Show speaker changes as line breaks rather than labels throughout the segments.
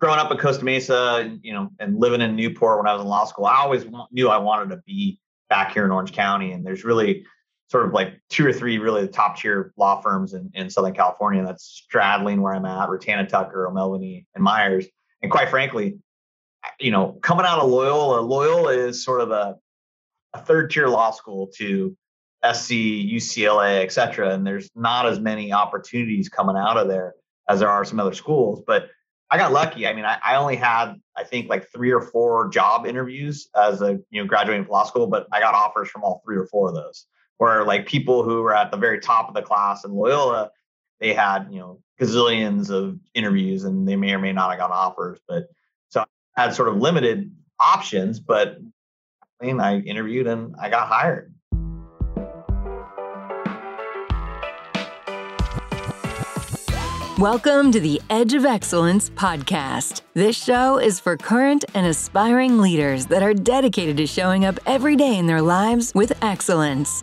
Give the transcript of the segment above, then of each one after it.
growing up in Costa Mesa, you know, and living in Newport when I was in law school, I always knew I wanted to be back here in Orange County. And there's really sort of like two or three really top tier law firms in, in Southern California that's Stradling where I'm at, Rutan Tucker, O'Melveny, and Myers. And quite frankly, you know, coming out of Loyola, Loyola is sort of a, a third tier law school to SC, UCLA, et cetera. And there's not as many opportunities coming out of there as there are some other schools. But I got lucky. I mean, I, I only had, I think, like three or four job interviews as a you know graduating from law school, but I got offers from all three or four of those. Where like people who were at the very top of the class in Loyola, they had you know gazillions of interviews, and they may or may not have got offers. But so I had sort of limited options, but I mean, I interviewed and I got hired.
Welcome to the Edge of Excellence podcast. This show is for current and aspiring leaders that are dedicated to showing up every day in their lives with excellence.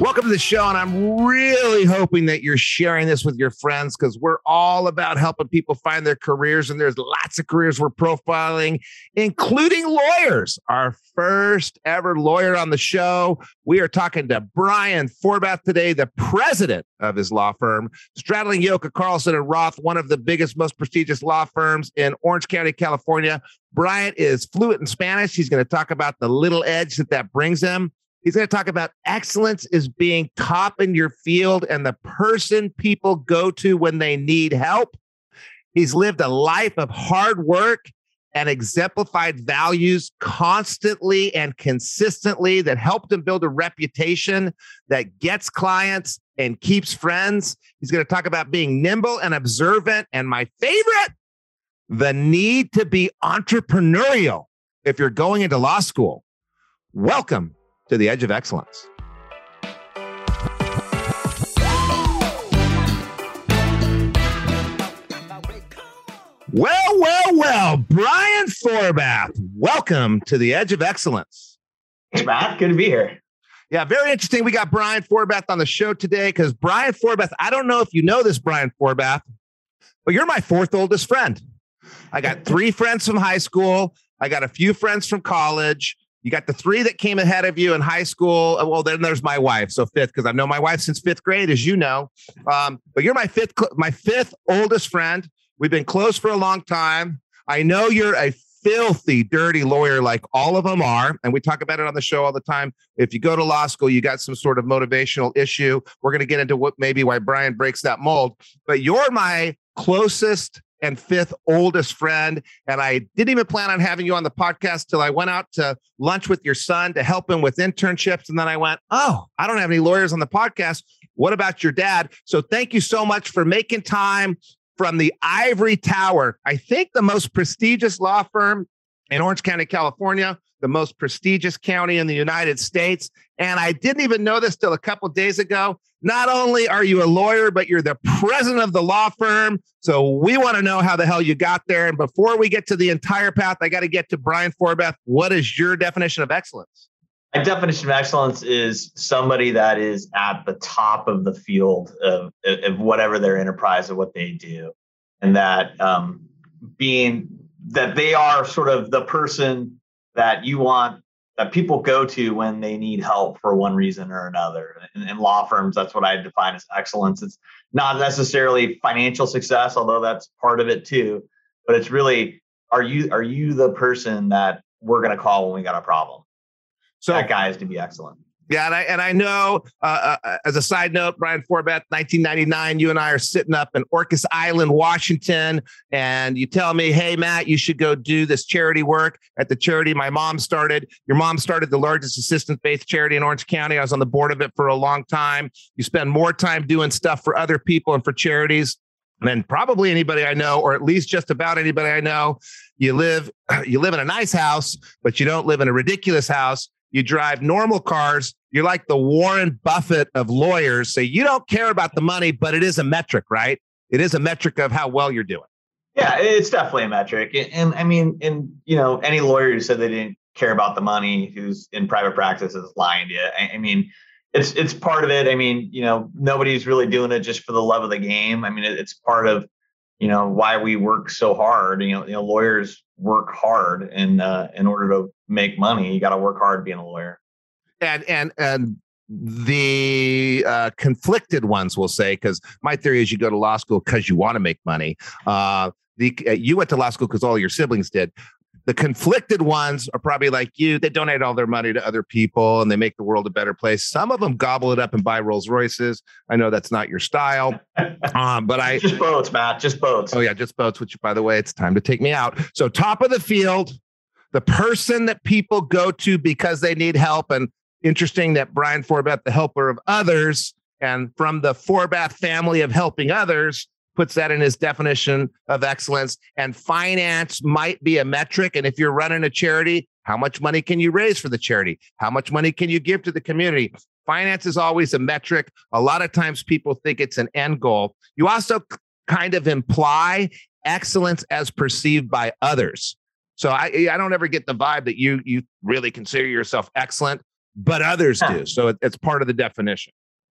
Welcome to the show. And I'm really hoping that you're sharing this with your friends because we're all about helping people find their careers. And there's lots of careers we're profiling, including lawyers. Our first ever lawyer on the show. We are talking to Brian Forbath today, the president of his law firm, Stradling Yocca Carlson and Rauth, one of the biggest, most prestigious law firms in Orange County, California. Brian is fluent in Spanish. He's going to talk about the little edge that that brings him. He's going to talk about excellence is being top in your field and the person people go to when they need help. He's lived a life of hard work and exemplified values constantly and consistently that helped him build a reputation that gets clients and keeps friends. He's going to talk about being nimble and observant. And my favorite, the need to be entrepreneurial if you're going into law school. Welcome to the edge of excellence. Well, well, well, Brian Forbath, welcome to the Edge of Excellence.
Thanks, Matt. Good to be here.
Yeah, very interesting. We got Brian Forbath on the show today because Brian Forbath, I don't know if you know this, Brian Forbath, but you're my fourth oldest friend. I got three friends from high school. I got a few friends from college. You got the three that came ahead of you in high school. Uh, well, then there's my wife, so fifth, because I've known my wife since fifth grade, as you know. Um, but you're my fifth, my fifth oldest friend. We've been close for a long time. I know you're a filthy, dirty lawyer, like all of them are, and we talk about it on the show all the time. If you go to law school, you got some sort of motivational issue. We're going to get into what maybe why Brian breaks that mold. But you're my closest and fifth oldest friend. And I didn't even plan on having you on the podcast till I went out to lunch with your son to help him with internships. And then I went, Oh, I don't have any lawyers on the podcast. What about your dad? So thank you so much for making time from the Ivory Tower. I think the most prestigious law firm in Orange County, California, the most prestigious county in the United States. And I didn't even know this till a couple days ago. Not only are you a lawyer, but you're the president of the law firm. So we want to know how the hell you got there. And before we get to the entire path, I got to get to Brian Forbath. What is your definition of excellence?
My definition of excellence is somebody that is at the top of the field of, of whatever their enterprise or what they do. And that um, being that they are sort of the person that you want that people go to when they need help for one reason or another. In, in, law firms, that's what I define as excellence. It's not necessarily financial success, although that's part of it too. But it's really, are you are you the person that we're going to call when we got a problem? So that guy is to be excellent.
Yeah, and I and I know uh, uh, as a side note, Brian Forbath, 1999, you and I are sitting up in Orcas Island, Washington, and you tell me, "Hey, Matt, you should go do this charity work at the charity my mom started." Your mom started the largest assistance-based charity in Orange County. I was on the board of it for a long time. You spend more time doing stuff for other people and for charities and probably anybody I know, or at least just about anybody I know. You live, you live in a nice house, but you don't live in a ridiculous house. You drive normal cars. You're like the Warren Buffett of lawyers. So you don't care about the money, but it is a metric, right? It is a metric of how well you're doing.
Yeah, it's definitely a metric. And, and I mean, and you know, any lawyer who said they didn't care about the money who's in private practice is lying to you. I, I mean, it's it's part of it. I mean, you know, nobody's really doing it just for the love of the game. I mean, it, it's part of you know why we work so hard. You know, you know, lawyers work hard, and uh, in order to make money, you got to work hard being a lawyer.
And and and the uh, conflicted ones will say because my theory is you go to law school because you want to make money. Uh, the uh, you went to law school because all your siblings did. The conflicted ones are probably like you. They donate all their money to other people and they make the world a better place. Some of them gobble it up and buy Rolls Royces. I know that's not your style, um, but I
just boats, Matt. Just boats.
Oh yeah, just boats. Which, by the way, it's time to take me out. So top of the field, the person that people go to because they need help. And interesting that Brian Forbath, the helper of others, and from the Forbath family of helping others, puts that in his definition of excellence. And finance might be a metric. And if you're running a charity, how much money can you raise for the charity? How much money can you give to the community? Finance is always a metric. A lot of times people think it's an end goal. You also kind of imply excellence as perceived by others. So I, I don't ever get the vibe that you you really consider yourself excellent, but others do. So it, it's part of the definition.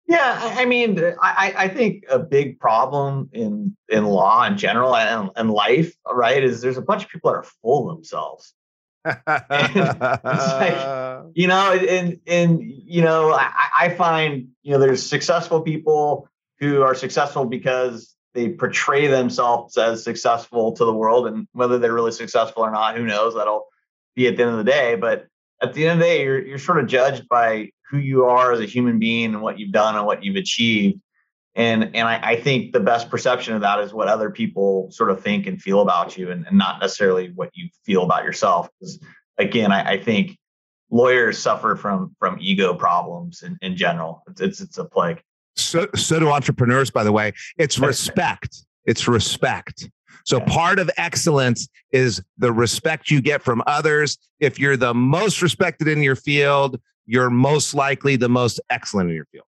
Yeah, I mean, I, I think a big problem in in law in general and, and life, right, is there's a bunch of people that are full of themselves. like, you know, and and you know, I, I find you know there's successful people who are successful because they portray themselves as successful to the world, and whether they're really successful or not, who knows? That'll be at the end of the day. But at the end of the day, you're you're sort of judged by who you are as a human being and what you've done and what you've achieved. And and I, I think the best perception of that is what other people sort of think and feel about you, and, and not necessarily what you feel about yourself. Because again, I, I think lawyers suffer from from ego problems in, in general. It's, it's it's a plague.
So so do entrepreneurs, by the way. It's respect. It's respect. So part of excellence is the respect you get from others. If you're the most respected in your field, you're most likely the most excellent in your field.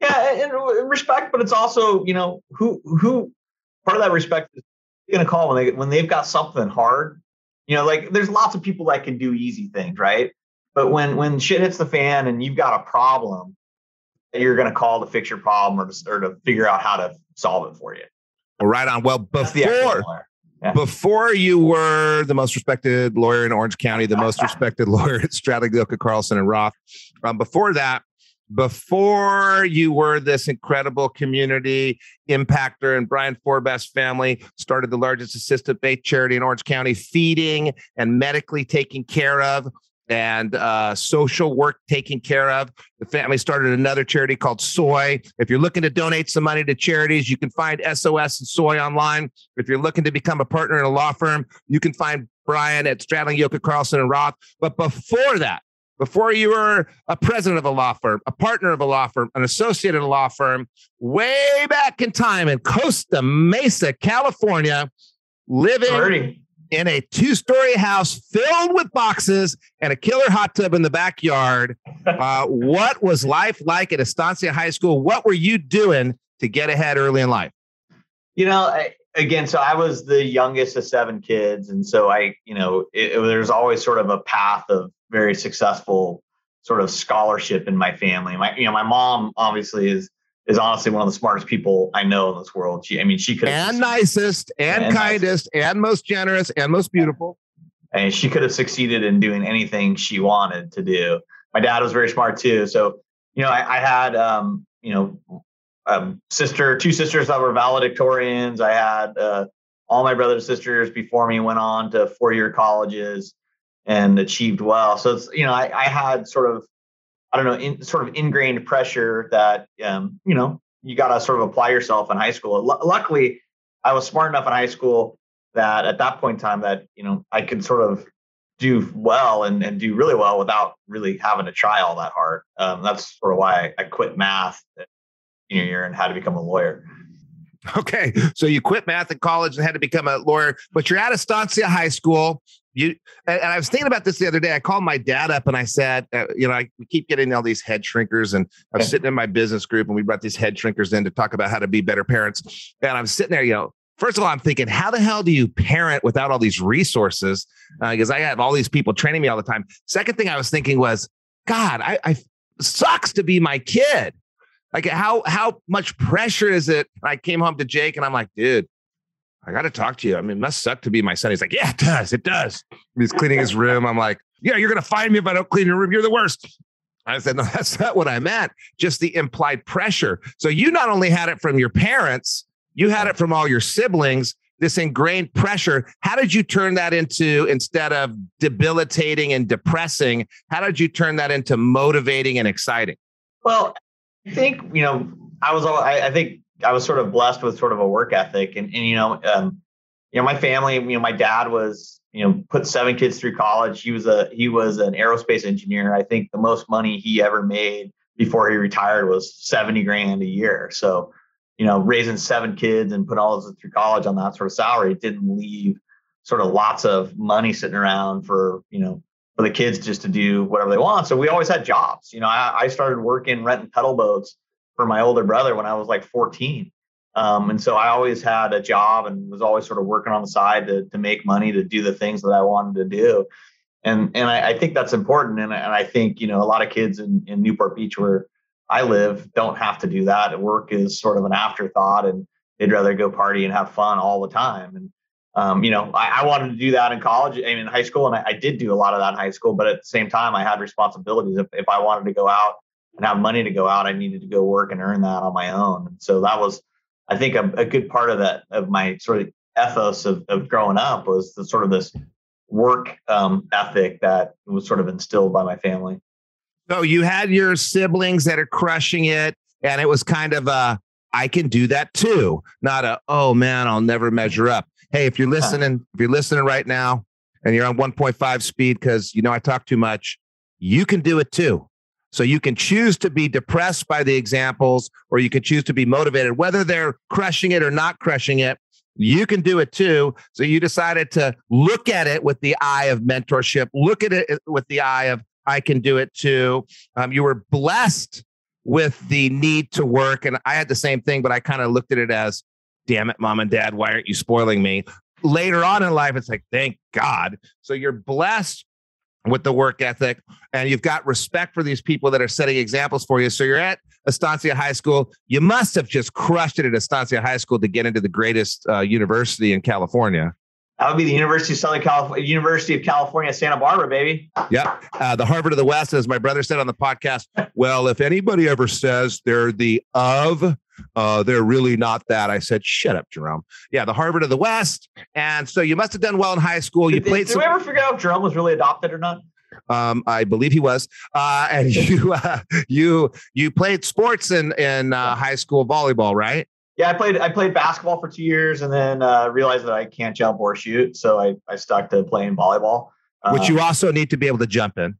Yeah, and respect, but it's also, you know, who who part of that respect is going to call when they when they've got something hard. You know, like there's lots of people that can do easy things, right? But when when shit hits the fan and you've got a problem, you're going to call to fix your problem or to, or to figure out how to solve it for you.
Right on. Well, before yeah. Before you were the most respected lawyer in Orange County, the most respected lawyer at Yocca, Carlson, and Rauth. Um, before that, before you were this incredible community impactor and Brian Forbes family started the largest assisted based charity in Orange County, feeding and medically taking care of and uh, social work taken care of. The family started another charity called Soy. If you're looking to donate some money to charities, you can find SOS and Soy online. If you're looking to become a partner in a law firm, you can find Brian at Stradling, Yocca, Carlson, and Rauth. But before that, before you were a president of a law firm, a partner of a law firm, an associate in a law firm, way back in time in Costa Mesa, California, living in a two story house filled with boxes and a killer hot tub in the backyard. Uh, what was life like at Estancia High School? What were you doing to get ahead early in life?
You know, I, again, so I was the youngest of seven kids. And so I, you know, it, it, there's always sort of a path of very successful sort of scholarship in my family. My, you know, my mom obviously is is honestly one of the smartest people I know in this world. She, I mean, she could
and nicest and, and kindest and most generous and most beautiful.
And she could have succeeded in doing anything she wanted to do. My dad was very smart too. So, you know, I, I had, um, you know, um, sister, two sisters that were valedictorians. I had uh, all my brothers and sisters before me went on to four-year colleges and achieved well. So it's, you know, I, I had sort of I don't know, in, sort of ingrained pressure that um, you know you got to sort of apply yourself in high school. L- luckily, I was smart enough in high school that at that point in time that you know I could sort of do well and, and do really well without really having to try all that hard. Um, that's sort of why I, I quit math senior year and had to become a lawyer.
Okay. So you quit math in college and had to become a lawyer, but you're at Estancia High School. You and I was thinking about this the other day. I called my dad up and I said, uh, you know, I we keep getting all these head shrinkers, and I was sitting in my business group and we brought these head shrinkers in to talk about how to be better parents. And I'm sitting there, you know, first of all, I'm thinking, how the hell do you parent without all these resources? Because uh, I have all these people training me all the time. Second thing I was thinking was, God, I, I sucks to be my kid. Like how how much pressure is it? I came home to Jake and I'm like, dude, I got to talk to you. I mean, it must suck to be my son. He's like, yeah, it does. It does. He's cleaning his room. I'm like, yeah, you're going to find me if I don't clean your room. You're the worst. I said, no, that's not what I meant. Just the implied pressure. So you not only had it from your parents, you had it from all your siblings, this ingrained pressure. How did you turn that into, instead of debilitating and depressing, how did you turn that into motivating and exciting?
Well, I think, you know, I was all, I, I think I was sort of blessed with sort of a work ethic, and and you know, um, you know, my family, you know, my dad was you know put seven kids through college. He was a he was an aerospace engineer. I think the most money he ever made before he retired was seventy grand a year. So, you know, raising seven kids and put all of them through college on that sort of salary didn't leave sort of lots of money sitting around for you know for the kids just to do whatever they want. So we always had jobs. You know, I, I started working renting pedal boats for my older brother when I was like 14. Um, and so I always had a job and was always sort of working on the side to, to make money to do the things that I wanted to do. And, and I, I think that's important. And, and I think, you know, a lot of kids in, in Newport Beach where I live don't have to do that. Work is sort of an afterthought and they'd rather go party and have fun all the time. And, um, you know, I, I, wanted to do that in college, I mean, in high school, and I, I, did do a lot of that in high school. But at the same time, I had responsibilities. If, if I wanted to go out and have money to go out, I needed to go work and earn that on my own. And so that was, I think, a, a good part of that of my sort of ethos of, of growing up was the sort of this work um, ethic that was sort of instilled by my family.
So you had your siblings that are crushing it, and it was kind of a I can do that too, not a oh man, I'll never measure up. Hey, if you're listening, if you're listening right now and you're on 1.5 speed because you know I talk too much, you can do it too. So you can choose to be depressed by the examples, or you can choose to be motivated, whether they're crushing it or not crushing it. You can do it too. So you decided to look at it with the eye of mentorship, look at it with the eye of I can do it too. Um, you were blessed with the need to work. And I had the same thing, but I kind of looked at it as, damn it, mom and dad, why aren't you spoiling me? Later on in life, it's like, thank God. So you're blessed with the work ethic and you've got respect for these people that are setting examples for you. So you're at Estancia High School. You must have just crushed it at Estancia High School to get into the greatest uh, university in California.
That would be the University of Southern California, University of California, Santa Barbara, baby.
Yep. Uh, the Harvard of the West, as my brother said on the podcast. Well, if anybody ever says they're the of, uh, they're really not that. I said, shut up, Jerome. Yeah, the Harvard of the West. And so you must have done well in high school. You
did,
played.
Did some- we ever figure out if Jerome was really adopted or not?
Um, I believe he was. Uh, and you, uh, you, you played sports in in uh, high school volleyball, right?
Yeah, I played. I played basketball for two years, and then uh, realized that I can't jump or shoot, so I I stuck to playing volleyball.
Which you um, also need to be able to jump in.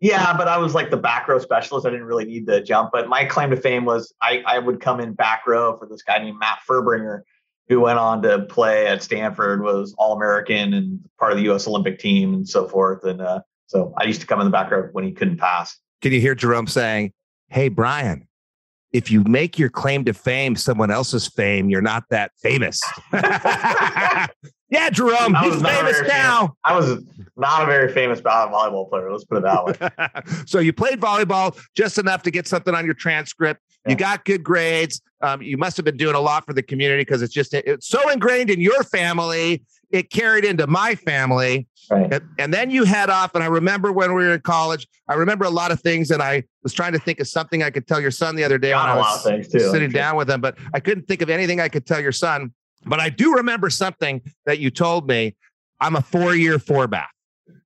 Yeah, but I was like the back row specialist. I didn't really need the jump. But my claim to fame was I, I would come in back row for this guy named Matt Fuerbringer, who went on to play at Stanford, was All American and part of the U.S. Olympic team and so forth. And uh, so I used to come in the back row when he couldn't pass.
Can you hear Jerome saying, "Hey, Brian, if you make your claim to fame someone else's fame, you're not that famous. yeah, Jerome, he's famous now.
Famous. I was not a very famous volleyball player. Let's put it that
way. so you played volleyball just enough to get something on your transcript. Yeah. You got good grades. Um, you must have been doing a lot for the community because it's just it's so ingrained in your family. It carried into my family. Right. And, and, then you head off. And I remember when we were in college, I remember a lot of things. And I was trying to think of something I could tell your son the other day
when
I
was too,
sitting down with him, but I couldn't think of anything I could tell your son. But I do remember something that you told me. I'm a four year Forbath.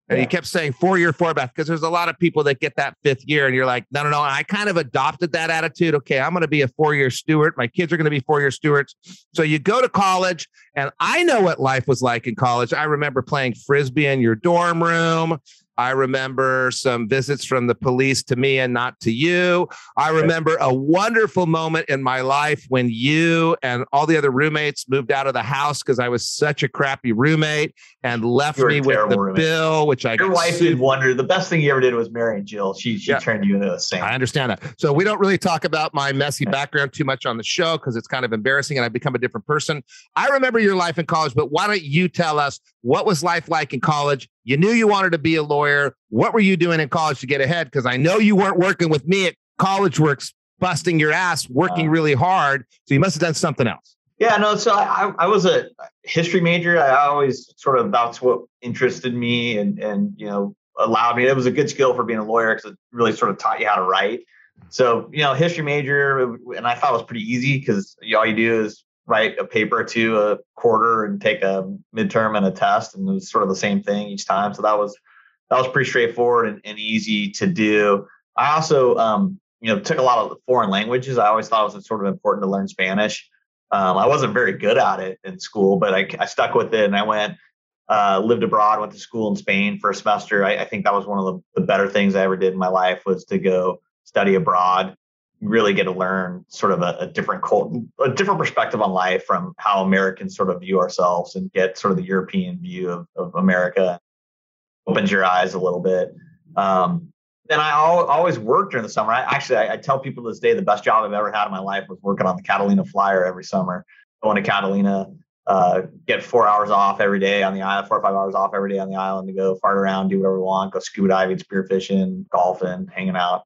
And yeah. you kept saying four year Forbath because there's a lot of people that get that fifth year and you're like, no, no, no. And I kind of adopted that attitude. Okay, I'm going to be a four year Stewart. My kids are going to be four year Stewarts. So you go to college, and I know what life was like in college. I remember playing frisbee in your dorm room. I remember some visits from the police to me and not to you. I remember a wonderful moment in my life when you and all the other roommates moved out of the house because I was such a crappy roommate and left me with the roommate. bill, which I
your wife sued. did wonder. The best thing you ever did was marry Jill. She she yeah. turned you into a saint.
I understand that. So we don't really talk about my messy background too much on the show because it's kind of embarrassing and I've become a different person. I remember your life in college, but why don't you tell us what was life like in college? You knew you wanted to be a lawyer. What were you doing in college to get ahead? Because I know you weren't working with me at College Works, busting your ass, working really hard. So you must have done something else.
Yeah, no. So I, I was a history major. I always sort of that's what interested me and and you know allowed me. It was a good skill for being a lawyer because it really sort of taught you how to write. So you know, history major, and I thought it was pretty easy because all you do is write a paper to a quarter and take a midterm and a test, and it was sort of the same thing each time. So that was that was pretty straightforward and, and easy to do. I also, um, you know, took a lot of foreign languages. I always thought it was sort of important to learn Spanish. Um, I wasn't very good at it in school, but I, I stuck with it and I went, uh, lived abroad, went to school in Spain for a semester. I, I think that was one of the, the, better things I ever did in my life was to go study abroad, really get to learn sort of a, a different cult, a different perspective on life from how Americans sort of view ourselves and get sort of the European view of, of America. Opens your eyes a little bit. Um, and I always worked during the summer. I actually, I, I, tell people to this day, the best job I've ever had in my life was working on the Catalina Flyer every summer. Going to Catalina, uh, get four hours off every day on the island, four or five hours off every day on the island to go fart around, do whatever we want, go scuba diving, spearfishing, golfing, hanging out.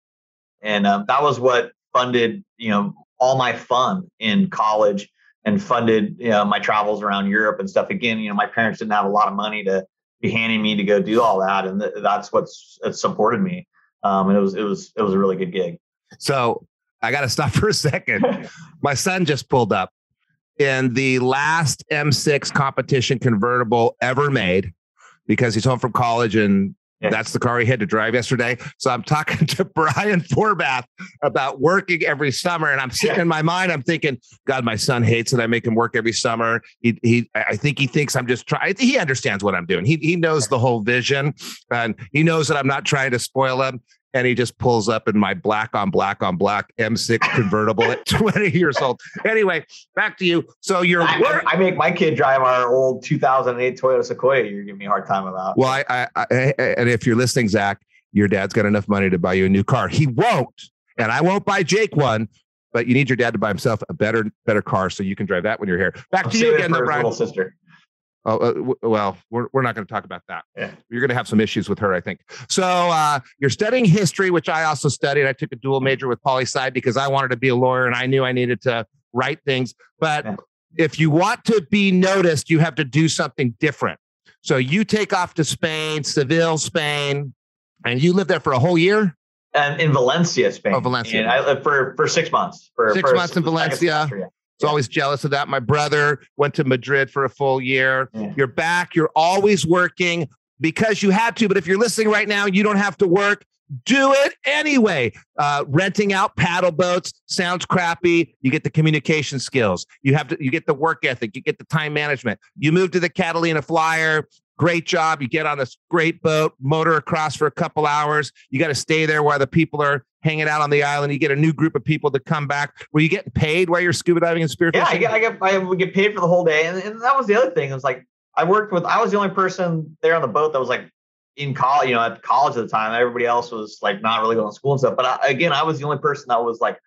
And um, that was what funded, you know, all my fun in college and funded, you know, my travels around Europe and stuff. Again, you know, my parents didn't have a lot of money to be handing me to go do all that, and th- that's what's supported me um, and it was it was it was a really good gig.
So I got to stop for a second. My son just pulled up in the last M6 competition convertible ever made because he's home from college and yeah. that's the car he had to drive yesterday. So I'm talking to Brian Forbath about working every summer. And I'm sitting in my mind, I'm thinking, God, my son hates that I make him work every summer. He, he, I think he thinks I'm just trying. He understands what I'm doing. He, he knows the whole vision and he knows that I'm not trying to spoil him and he just pulls up in my black on black on black M6 convertible at 20 years old. Anyway, back to you. So you're
I, I, make my kid drive our old 2008 Toyota Sequoia. You're giving me a hard time about.
Well, I, I, I eh, eh, and if you're listening, Zach, your dad's got enough money to buy you a new car. He won't, and I won't buy Jake one. But you need your dad to buy himself a better, better car so you can drive that when you're here. Back to you again, though, Brian.
Little sister.
Oh, uh, well, we're, we're not going to talk about that. Yeah. You're going to have some issues with her, I think. So uh, you're studying history, which I also studied. I took a dual major with poli sci because I wanted to be a lawyer and I knew I needed to write things. But yeah. if you want to be noticed, you have to do something different. So you take off to Spain, Seville, Spain, and you live there for a whole year.
And in Valencia, Spain.
Oh, Valencia.
And I lived for for six months. For
six for months in Valencia. Semester, yeah. Was always jealous of that. My brother went to Madrid for a full year. Yeah. You're back. You're always working because you had to. But if you're listening right now, you don't have to work. Do it anyway. Uh, renting out paddle boats sounds crappy. You get the communication skills. You have to. You get the work ethic. You get the time management. You move to the Catalina Flyer. Great job. You get on this great boat, motor across for a couple hours. You got to stay there while the people are hanging out on the island. You get a new group of people to come back. Were you getting paid while you're scuba diving and spearfishing?
Yeah, I get, I get, I would get paid for the whole day, and, and that was the other thing. It was like I worked with. I was the only person there on the boat that was like in college. You know, at college at the time, everybody else was like not really going to school and stuff. But I, again, I was the only person that was like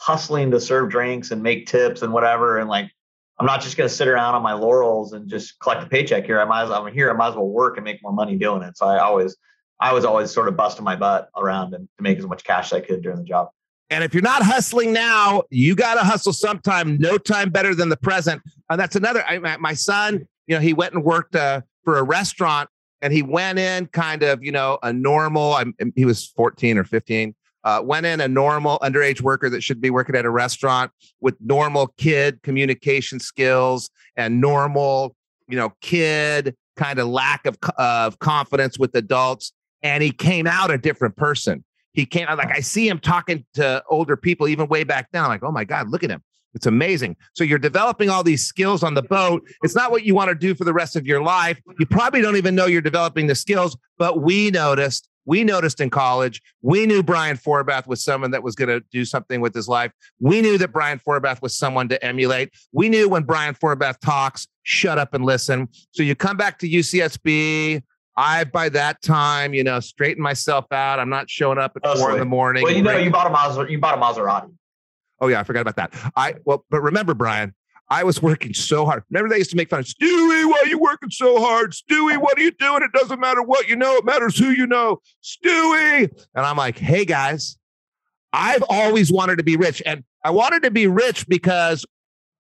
hustling to serve drinks and make tips and whatever, and like I'm not just going to sit around on my laurels and just collect a paycheck here. I might as well, I'm here. I might as well work and make more money doing it. So I always, I was always sort of busting my butt around and to make as much cash as I could during the job.
And if you're not hustling now, you got to hustle sometime. No time better than the present. And that's another. I, my son, you know, he went and worked uh, for a restaurant, and he went in kind of, you know, a normal. I'm, he was 14 or 15, uh, went in a normal underage worker that should be working at a restaurant with normal kid communication skills and normal, you know, kid kind of lack of, of confidence with adults. And he came out a different person. He came out like I see him talking to older people, even way back then. I'm like, oh my God, look at him. It's amazing. So you're developing all these skills on the boat. It's not what you want to do for the rest of your life. You probably don't even know you're developing the skills, but we noticed. We noticed in college, we knew Brian Forbath was someone that was going to do something with his life. We knew that Brian Forbath was someone to emulate. We knew when Brian Forbath talks, shut up and listen. So you come back to UCSB, I by that time, you know, straighten myself out. I'm not showing up at oh, four sweet. in the morning.
Well, you know, you bought a Maserati. You bought a Maserati.
Oh yeah, I forgot about that. I well, but remember, Brian, I was working so hard. Remember, they used to make fun of Stewie. Why are you working so hard, Stewie? What are you doing? It doesn't matter what you know. It matters who you know, Stewie. And I'm like, hey guys, I've always wanted to be rich, and I wanted to be rich because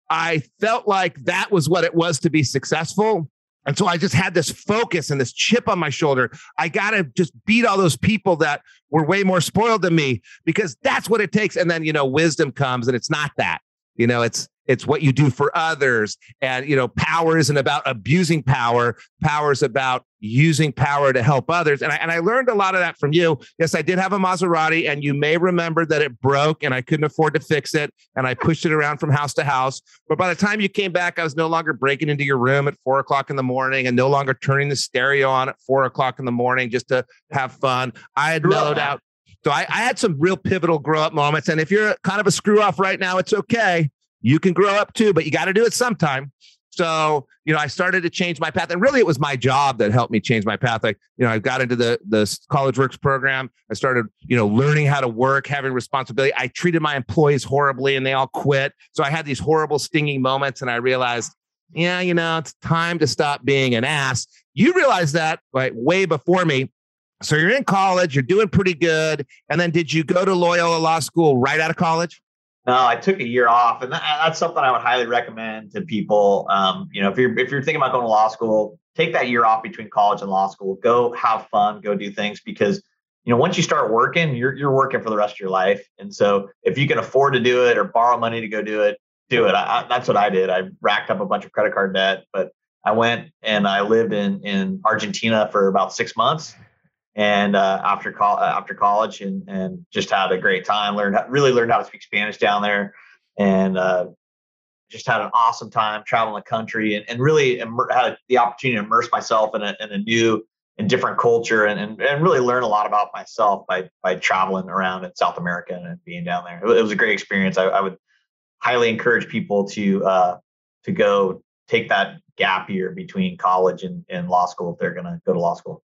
I felt like that was what it was to be successful. And so I just had this focus and this chip on my shoulder. I got to just beat all those people that were way more spoiled than me because that's what it takes. And then, you know, wisdom comes and it's not that. You know, it's it's what you do for others. And, you know, power isn't about abusing power. Power is about using power to help others. And I, and I learned a lot of that from you. Yes, I did have a Maserati, and you may remember that it broke and I couldn't afford to fix it. And I pushed it around from house to house. But by the time you came back, I was no longer breaking into your room at four o'clock in the morning and no longer turning the stereo on at four o'clock in the morning just to have fun. I had mellowed out. So I, I had some real pivotal grow up moments. And if you're kind of a screw off right now, it's okay you can grow up too, but you got to do it sometime. So, you know, I started to change my path. And really it was my job that helped me change my path. Like, you know, I got into the the college works program. I started, you know, learning how to work, having responsibility. I treated my employees horribly and they all quit. So I had these horrible stinging moments and I realized, yeah, you know, it's time to stop being an ass. You realize that like way before me. So you're in college, you're doing pretty good. And then did you go to Loyola Law School right out of college?
No, I took a year off, and that, that's something I would highly recommend to people. Um, you know, if you're if you're thinking about going to law school, take that year off between college and law school. Go have fun, go do things because you know once you start working, you're you're working for the rest of your life. And so if you can afford to do it or borrow money to go do it, do it. I, I, that's what I did. I racked up a bunch of credit card debt, but I went and I lived in in Argentina for about six months and uh, after uh, after college and and just had a great time. Learned really learned how to speak Spanish down there, and uh, just had an awesome time traveling the country and, and really immer- had the opportunity to immerse myself in a, in a new and different culture and, and, and really learn a lot about myself by by traveling around in South America and being down there. It, was a great experience. I, I would highly encourage people to uh, to go take that gap year between college and, and law school if they're going to go to law school.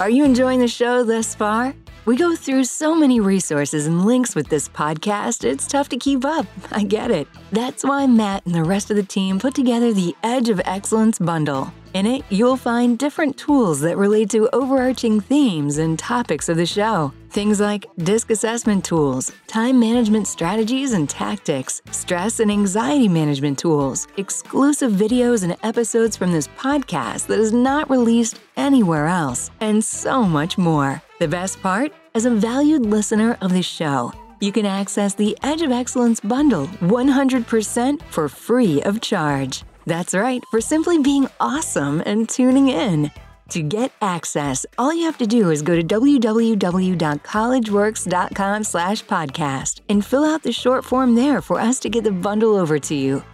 Are you enjoying the show thus far? We go through so many resources and links with this podcast, it's tough to keep up. I get it. That's why Matt and the rest of the team put together the Edge of Excellence bundle. In it, you'll find different tools that relate to overarching themes and topics of the show. Things like DISC assessment tools, time management strategies and tactics, stress and anxiety management tools, exclusive videos and episodes from this podcast that is not released anywhere else, and so much more. The best part? As a valued listener of the show, you can access the Edge of Excellence bundle 100% for free of charge. That's right, for simply being awesome and tuning in. To get access, all you have to do is go to www.collegeworks.com slash podcast and fill out the short form there for us to get the bundle over to you.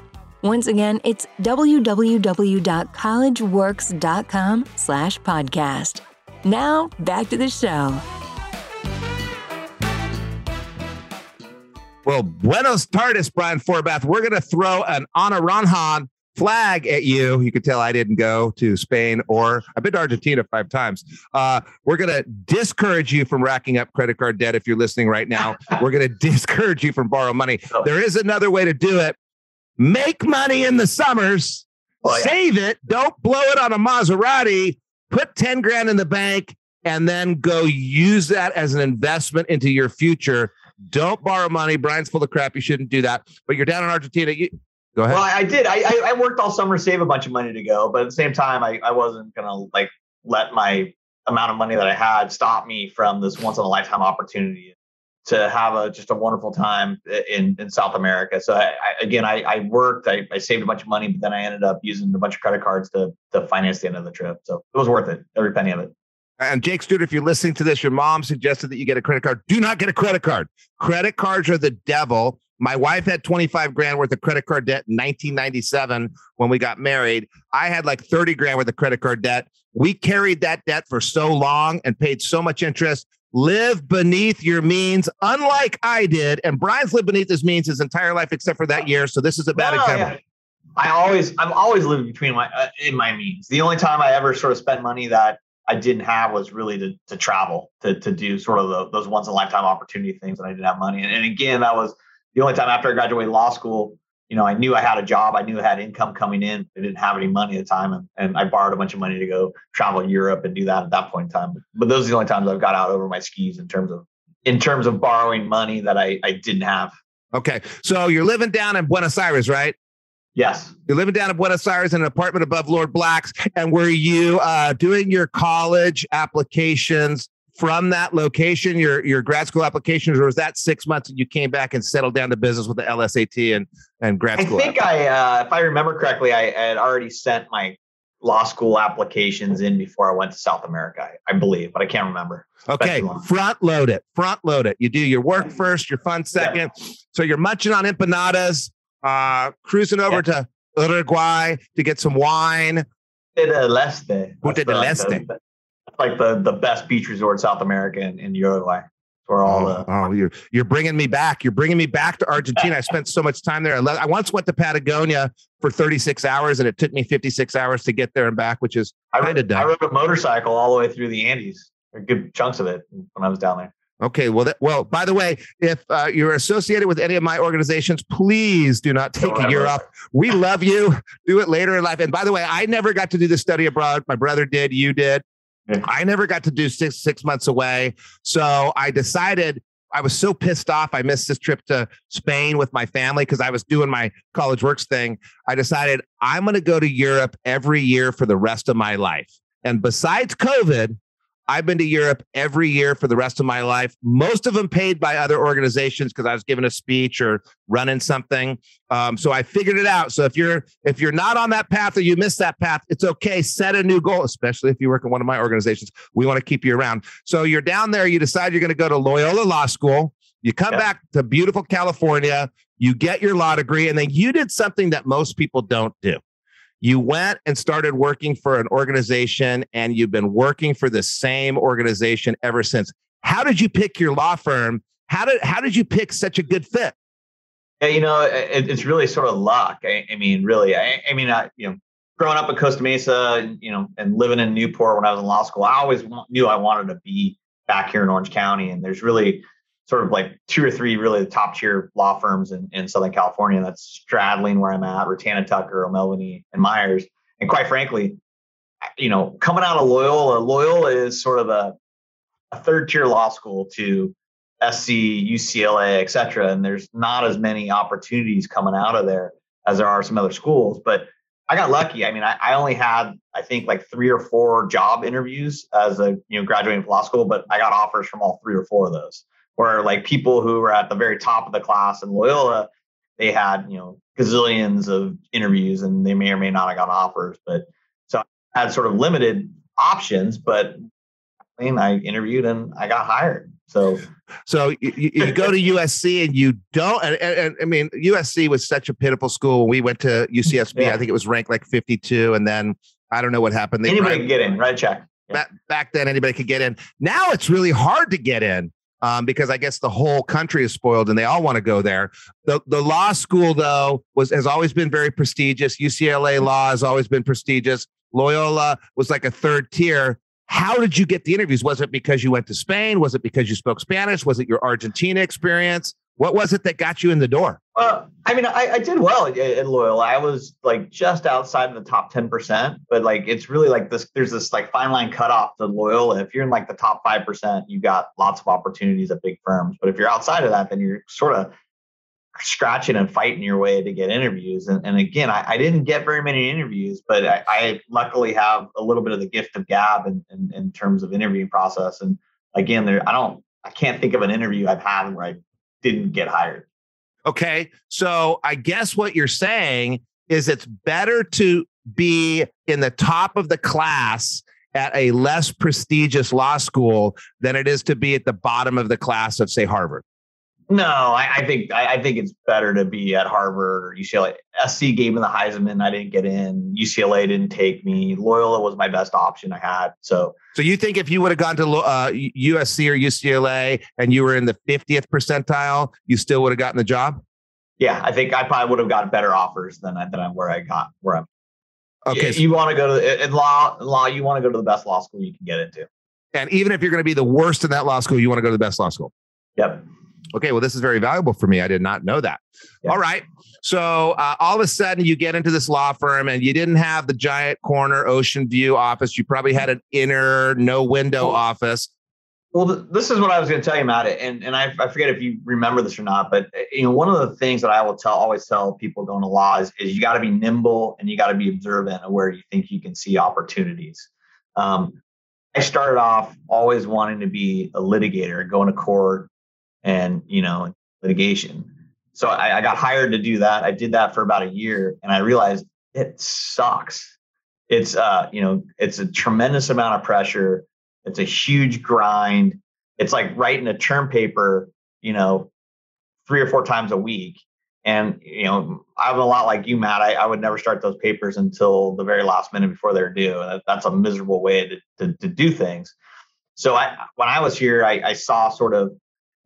Once again, it's www.collegeworks.com slash podcast. Now, back to the show.
Well, buenos tardes, Brian Forbath. We're going to throw an Anaranjan flag at you. You could tell I didn't go to Spain or I've been to Argentina five times. Uh, we're going to discourage you from racking up credit card debt if you're listening right now. we're going to discourage you from borrowing money. There is another way to do it. Make money in the summers, oh, yeah. save it, don't blow it on a Maserati, put 10 grand in the bank, and then go use that as an investment into your future. Don't borrow money. Brian's full of crap. You shouldn't do that. But you're down in Argentina. You, Go ahead.
Well, I, I did. I, I worked all summer, save a bunch of money to go, but at the same time, I, I wasn't gonna like let my amount of money that I had stop me from this once in a lifetime opportunity to have a just a wonderful time in in South America. So I, I, again, I, I worked, I, I saved a bunch of money, but then I ended up using a bunch of credit cards to to finance the end of the trip. So it was worth it, every penny of it.
And Jake Stewart, if you're listening to this, your mom suggested that you get a credit card. Do not get a credit card. Credit cards are the devil. My wife had 25 grand worth of credit card debt in 1997 when we got married. I had like 30 grand worth of credit card debt. We carried that debt for so long and paid so much interest. Live beneath your means, unlike I did. And Brian's lived beneath his means his entire life, except for that year. So this is a bad example. Yeah.
I always, I've always lived between my uh, in my means. The only time I ever sort of spent money that I didn't have was really to to travel to to do sort of the, those once in a lifetime opportunity things that I didn't have money. And, and again, that was the only time after I graduated law school. You know, I knew I had a job. I knew I had income coming in. I didn't have any money at the time, and, and I borrowed a bunch of money to go travel Europe and do that at that point in time. But those are the only times I've got out over my skis in terms of in terms of borrowing money that I I didn't have.
Okay, so you're living down in Buenos Aires, right?
Yes.
You're living down in Buenos Aires in an apartment above Lord Black's. And were you uh, doing your college applications from that location, your your grad school applications, or was that six months and you came back and settled down to business with the LSAT and, and grad school?
I think I, uh, if I remember correctly, I, I had already sent my law school applications in before I went to South America, I, I believe, but I can't remember.
Okay, front load it, front load it. You do your work first, your fun second. Yeah. So you're munching on empanadas, uh, cruising over yeah. to Uruguay to get some wine.
Punta del Este.
Punta del Este.
Like the, the best beach resort South America in, in Uruguay. For all
oh, the- oh, you're you're bringing me back. You're bringing me back to Argentina. I spent so much time there. I, I once went to Patagonia for 36 hours, and it took me 56 hours to get there and back, which is kind of
done. I rode a motorcycle all the way through the Andes, or good chunks of it when I was down there.
Okay. Well, that, well. By the way, if uh, you're associated with any of my organizations, please do not take a year off. We love you. Do it later in life. And by the way, I never got to do the study abroad. My brother did. You did. I never got to do six six months away. So I decided I was so pissed off. I missed this trip to Spain with my family because I was doing my college works thing. I decided I'm going to go to Europe every year for the rest of my life. And besides COVID, I've been to Europe every year for the rest of my life. Most of them paid by other organizations because I was giving a speech or running something. Um, so I figured it out. So if you're if you're not on that path or you miss that path, it's okay. Set a new goal, especially if you work in one of my organizations. We want to keep you around. So you're down there. You decide you're going to go to Loyola Law School. You come yeah. back to beautiful California. You get your law degree, and then you did something that most people don't do you went and started working for an organization and you've been working for the same organization ever since. How did you pick your law firm? How did how did you pick such a good fit?
Yeah, you know, it, it's really sort of luck. I, I mean, really, I, I mean, I, you know, growing up in Costa Mesa, you know, and living in Newport when I was in law school, I always knew I wanted to be back here in Orange County. And there's really sort of like two or three really top tier law firms in, in Southern California that's Stradling where I'm at, Rutana Tucker, O'Melveny, and Myers. And quite frankly, you know, coming out of Loyola, Loyola is sort of a, a third tier law school to SC, UCLA, et cetera. And there's not as many opportunities coming out of there as there are some other schools. But I got lucky. I mean, I, I only had, I think, like three or four job interviews as a you know graduating from law school, but I got offers from all three or four of those where like people who were at the very top of the class in Loyola, they had, you know, gazillions of interviews and they may or may not have got offers. But so I had sort of limited options, but I mean, I interviewed and I got hired. So,
so you, you go to USC and you don't, and, and, and, I mean, USC was such a pitiful school. We went to UCSB, yeah. I think it was ranked like 52. And then I don't know what happened.
They anybody could get in, right? Check.
Yeah. Back, back then, anybody could get in. Now it's really hard to get in um, because I guess the whole country is spoiled and they all want to go there. The the law school though was has always been very prestigious. UCLA law has always been prestigious. Loyola was like a third tier. How did you get the interviews? Was it because you went to Spain? Was it because you spoke Spanish? Was it your Argentina experience? What was it that got you in the door?
Well, I mean, I, I did well at, at Loyola. I was like just outside of the top 10%, but like it's really like this there's this like fine line cutoff to Loyola. If you're in like the top 5%, you've got lots of opportunities at big firms. But if you're outside of that, then you're sort of scratching and fighting your way to get interviews. And, and again, I, I didn't get very many interviews, but I, I, luckily have a little bit of the gift of gab in, in, in terms of interviewing process. And again, there I don't I can't think of an interview I've had where I didn't get hired.
Okay. So I guess what you're saying is it's better to be in the top of the class at a less prestigious law school than it is to be at the bottom of the class of, say, Harvard?
No, I, I think I, I, think it's better to be at Harvard or UCLA. SC gave me the Heisman. I didn't get in. UCLA didn't take me. Loyola was my best option I had. So,
so you think if you would have gone to uh, USC or UCLA and you were in the 50th percentile, you still would have gotten the job?
Yeah, I think I probably would have gotten better offers than I, than I, where I got where I'm.
Okay,
you, you want to go to in law. In law, you want to go to the best law school you can get into.
And even if you're going to be the worst in that law school, you want to go to the best law school.
Yep.
Okay, well, this is very valuable for me. I did not know that. Yeah. All right. So uh, all of a sudden, you get into this law firm, and you didn't have the giant corner ocean view office. You probably had an inner, no window well, office.
Well, this is what I was going to tell you, Matt, and and I, I, forget if you remember this or not, but you know, one of the things that I will tell, always tell people going to law is, is you got to be nimble and you got to be observant of where you think you can see opportunities. Um, I started off always wanting to be a litigator, going to court, and you know litigation. So I, I got hired to do that. I did that for about a year, and I realized it sucks. It's uh, you know, it's a tremendous amount of pressure. It's a huge grind. It's like writing a term paper, you know, three or four times a week. And you know, I'm a lot like you, Matt. I, I would never start those papers until the very last minute before they're due. And that's a miserable way to, to, to do things. So I, when I was here, I, I saw sort of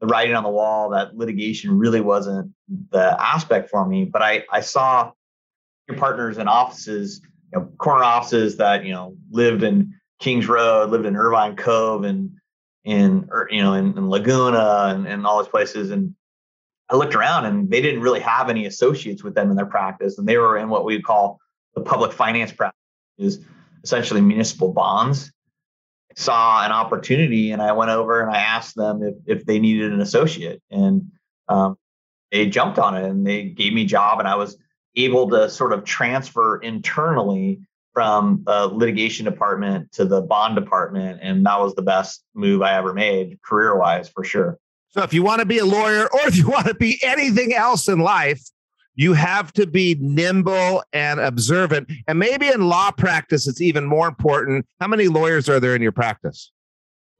the writing on the wall that litigation really wasn't the aspect for me. But I, I saw your partners in offices, you know, corner offices that, you know, lived in Kings Road, lived in Irvine Cove and in, er, you know, in, in Laguna and, and all those places. And I looked around and they didn't really have any associates with them in their practice. And they were in what we call the public finance practice, is essentially municipal bonds saw an opportunity and I went over and I asked them if, if they needed an associate and um, they jumped on it and they gave me a job and I was able to sort of transfer internally from the litigation department to the bond department and that was the best move I ever made career wise for sure.
So if you want to be a lawyer or if you want to be anything else in life, you have to be nimble and observant. And maybe in law practice, it's even more important. How many lawyers are there in your practice?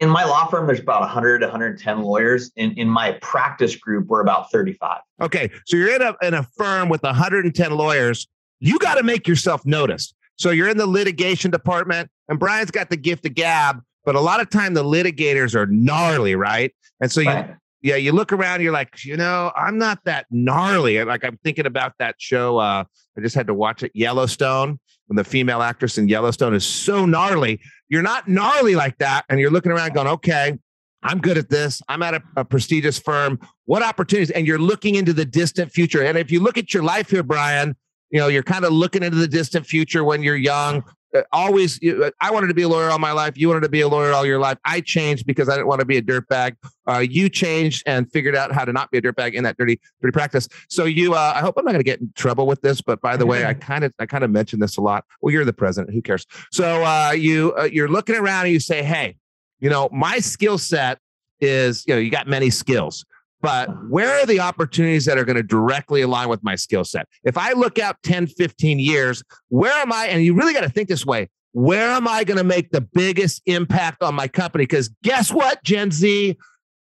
In my law firm, there's about 100 110 lawyers. In, in my practice group, we're about 35.
Okay. So you're in a, in a firm with 110 lawyers. You got to make yourself noticed. So you're in the litigation department, and Brian's got the gift of gab, but a lot of time the litigators are gnarly, right? And so you, right yeah, you look around, you're like, you know, I'm not that gnarly. Like I'm thinking about that show. Uh, I just had to watch it, Yellowstone, when the female actress in Yellowstone is so gnarly. You're not gnarly like that, and you're looking around going, okay, I'm good at this. I'm at a, a prestigious firm. What opportunities? And you're looking into the distant future. And if you look at your life here, Brian, you know, you're kind of looking into the distant future when you're young. Uh, always uh, i wanted to be a lawyer all my life. You wanted to be a lawyer all your life. I changed because i didn't want to be a dirtbag. Uh, you changed and figured out how to not be a dirtbag in that dirty dirty practice. So you uh, i hope i'm not going to get in trouble with this but by the way i kind of i kind of mentioned this a lot. Well you're the president. Who cares? So uh, you uh, you're looking around and you say hey you know my skill set is you know you got many skills but where are the opportunities that are going to directly align with my skill set? If I look out 10, 15 years, where am I? And you really got to think this way where am I going to make the biggest impact on my company? Because guess what, Gen Z?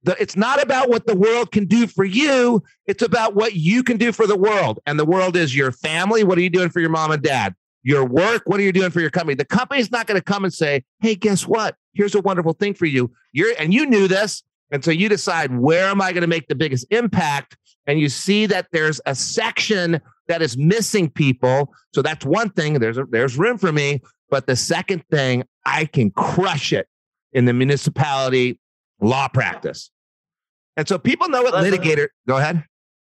The, it's not about what the world can do for you. It's about what you can do for the world. And the world is your family. What are you doing for your mom and dad? Your work. What are you doing for your company? The company's not going to come and say, Hey, guess what? Here's a wonderful thing for you. You're, and you knew this. And so you decide where am I going to make the biggest impact? And you see that there's a section that is missing people. So that's one thing. There's a, there's room for me. But the second thing, I can crush it in the municipality law practice. And so people know what uh, litigator. Go ahead.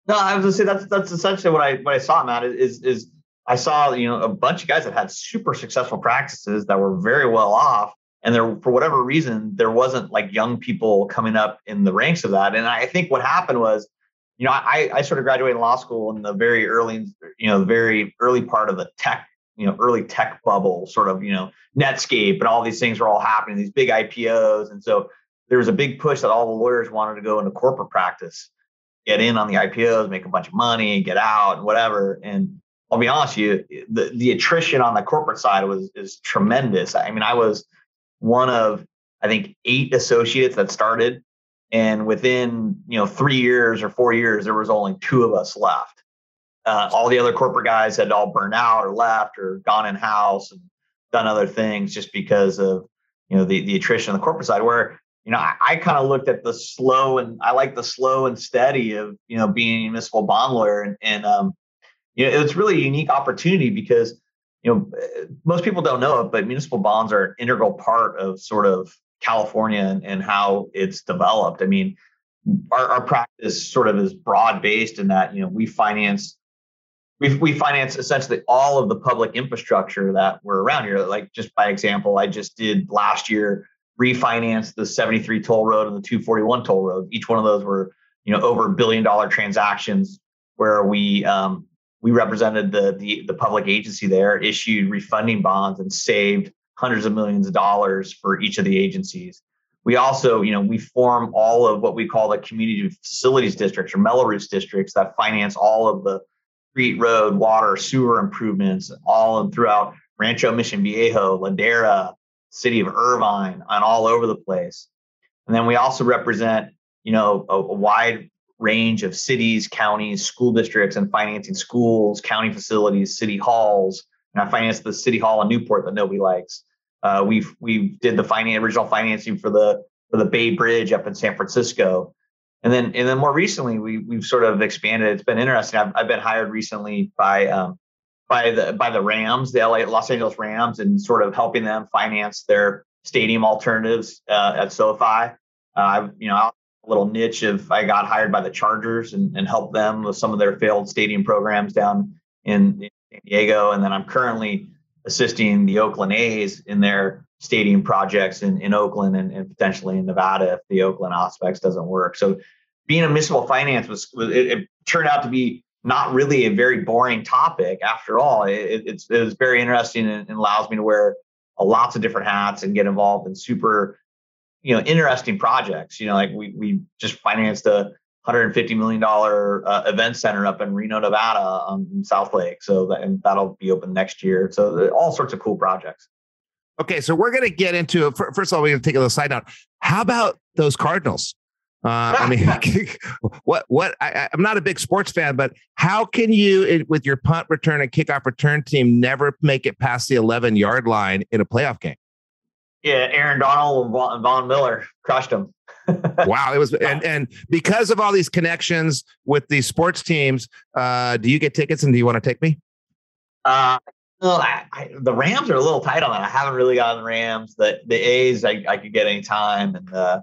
No, I was gonna say that's that's essentially what I what I saw, Matt. Is is I saw you know a bunch of guys that had super successful practices that were very well off, and there for whatever reason there wasn't like young people coming up in the ranks of that. And i think what happened was you know i i sort of graduated law school in the very early you know very early part of the tech you know early tech bubble sort of you know netscape and all these things were all happening these big ipos and so there was a big push that all the lawyers wanted to go into corporate practice get in on the ipos make a bunch of money get out and whatever. And i'll be honest with you the, the attrition on the corporate side was is tremendous. I mean i was one of I think eight associates that started, and within you know three years or four years, there was only two of us left. Uh, all the other corporate guys had all burned out or left or gone in house and done other things just because of you know the the attrition on the corporate side. Where you know I, I kind of looked at the slow and I like the slow and steady of you know being a municipal bond lawyer and and um, you know it's really a unique opportunity because you know most people don't know it, but municipal bonds are an integral part of sort of California and, and how it's developed. I mean, our, our practice sort of is broad based in that you know we finance we we finance essentially all of the public infrastructure that we're around here. Like just by example, I just did last year refinance the 73 toll road and the 241 toll road. Each one of those were you know over billion dollar transactions where we um, we represented the, the the public agency there, issued refunding bonds, and saved hundreds of millions of dollars for each of the agencies. We also, you know, we form all of what we call the community facilities districts or Mello-Roos districts that finance all of the street, road, water, sewer improvements, all throughout Rancho Mission Viejo, Ladera, city of Irvine, and all over the place. And then we also represent, you know, a, a wide range of cities, counties, school districts, and financing schools, county facilities, city halls. And I financed the city hall in Newport that nobody likes. Uh, we've we did the finance, original financing for the for the Bay Bridge up in San Francisco, and then and then more recently we we've sort of expanded. It's been interesting. I've, I've been hired recently by um, by the by the Rams, the LA Los Angeles Rams, and sort of helping them finance their stadium alternatives uh, at SoFi. Uh, you know little niche of I got hired by the Chargers and, and helped them with some of their failed stadium programs down in, in San Diego, and then I'm currently assisting the Oakland A's in their stadium projects in, in Oakland and, and potentially in Nevada if the Oakland aspects doesn't work. So being a municipal finance was, it, it, turned out to be not really a very boring topic after all. It, it's, it was very interesting and, and allows me to wear lots of different hats and get involved in super, you know, interesting projects. You know, like we we just financed a 150 million dollar uh, event center up in Reno, Nevada, um, in South Lake. So that, and that'll be open next year. So all sorts of cool projects.
Okay, so we're going to get into first of all, we're going to take a little side note. How about those Cardinals? Uh, I mean, what what I, am not a big sports fan, but how can you, with your punt return and kickoff return team, never make it past the 11 yard line in a playoff game?
Yeah, Aaron Donald and Von Miller crushed them
wow, it was and and because of all these connections with these sports teams, uh, do you get tickets and do you want to take me?
Uh, well, I, I, the Rams are a little tight on that. I haven't really gotten the Rams. The the A's I, I could get any time, and uh,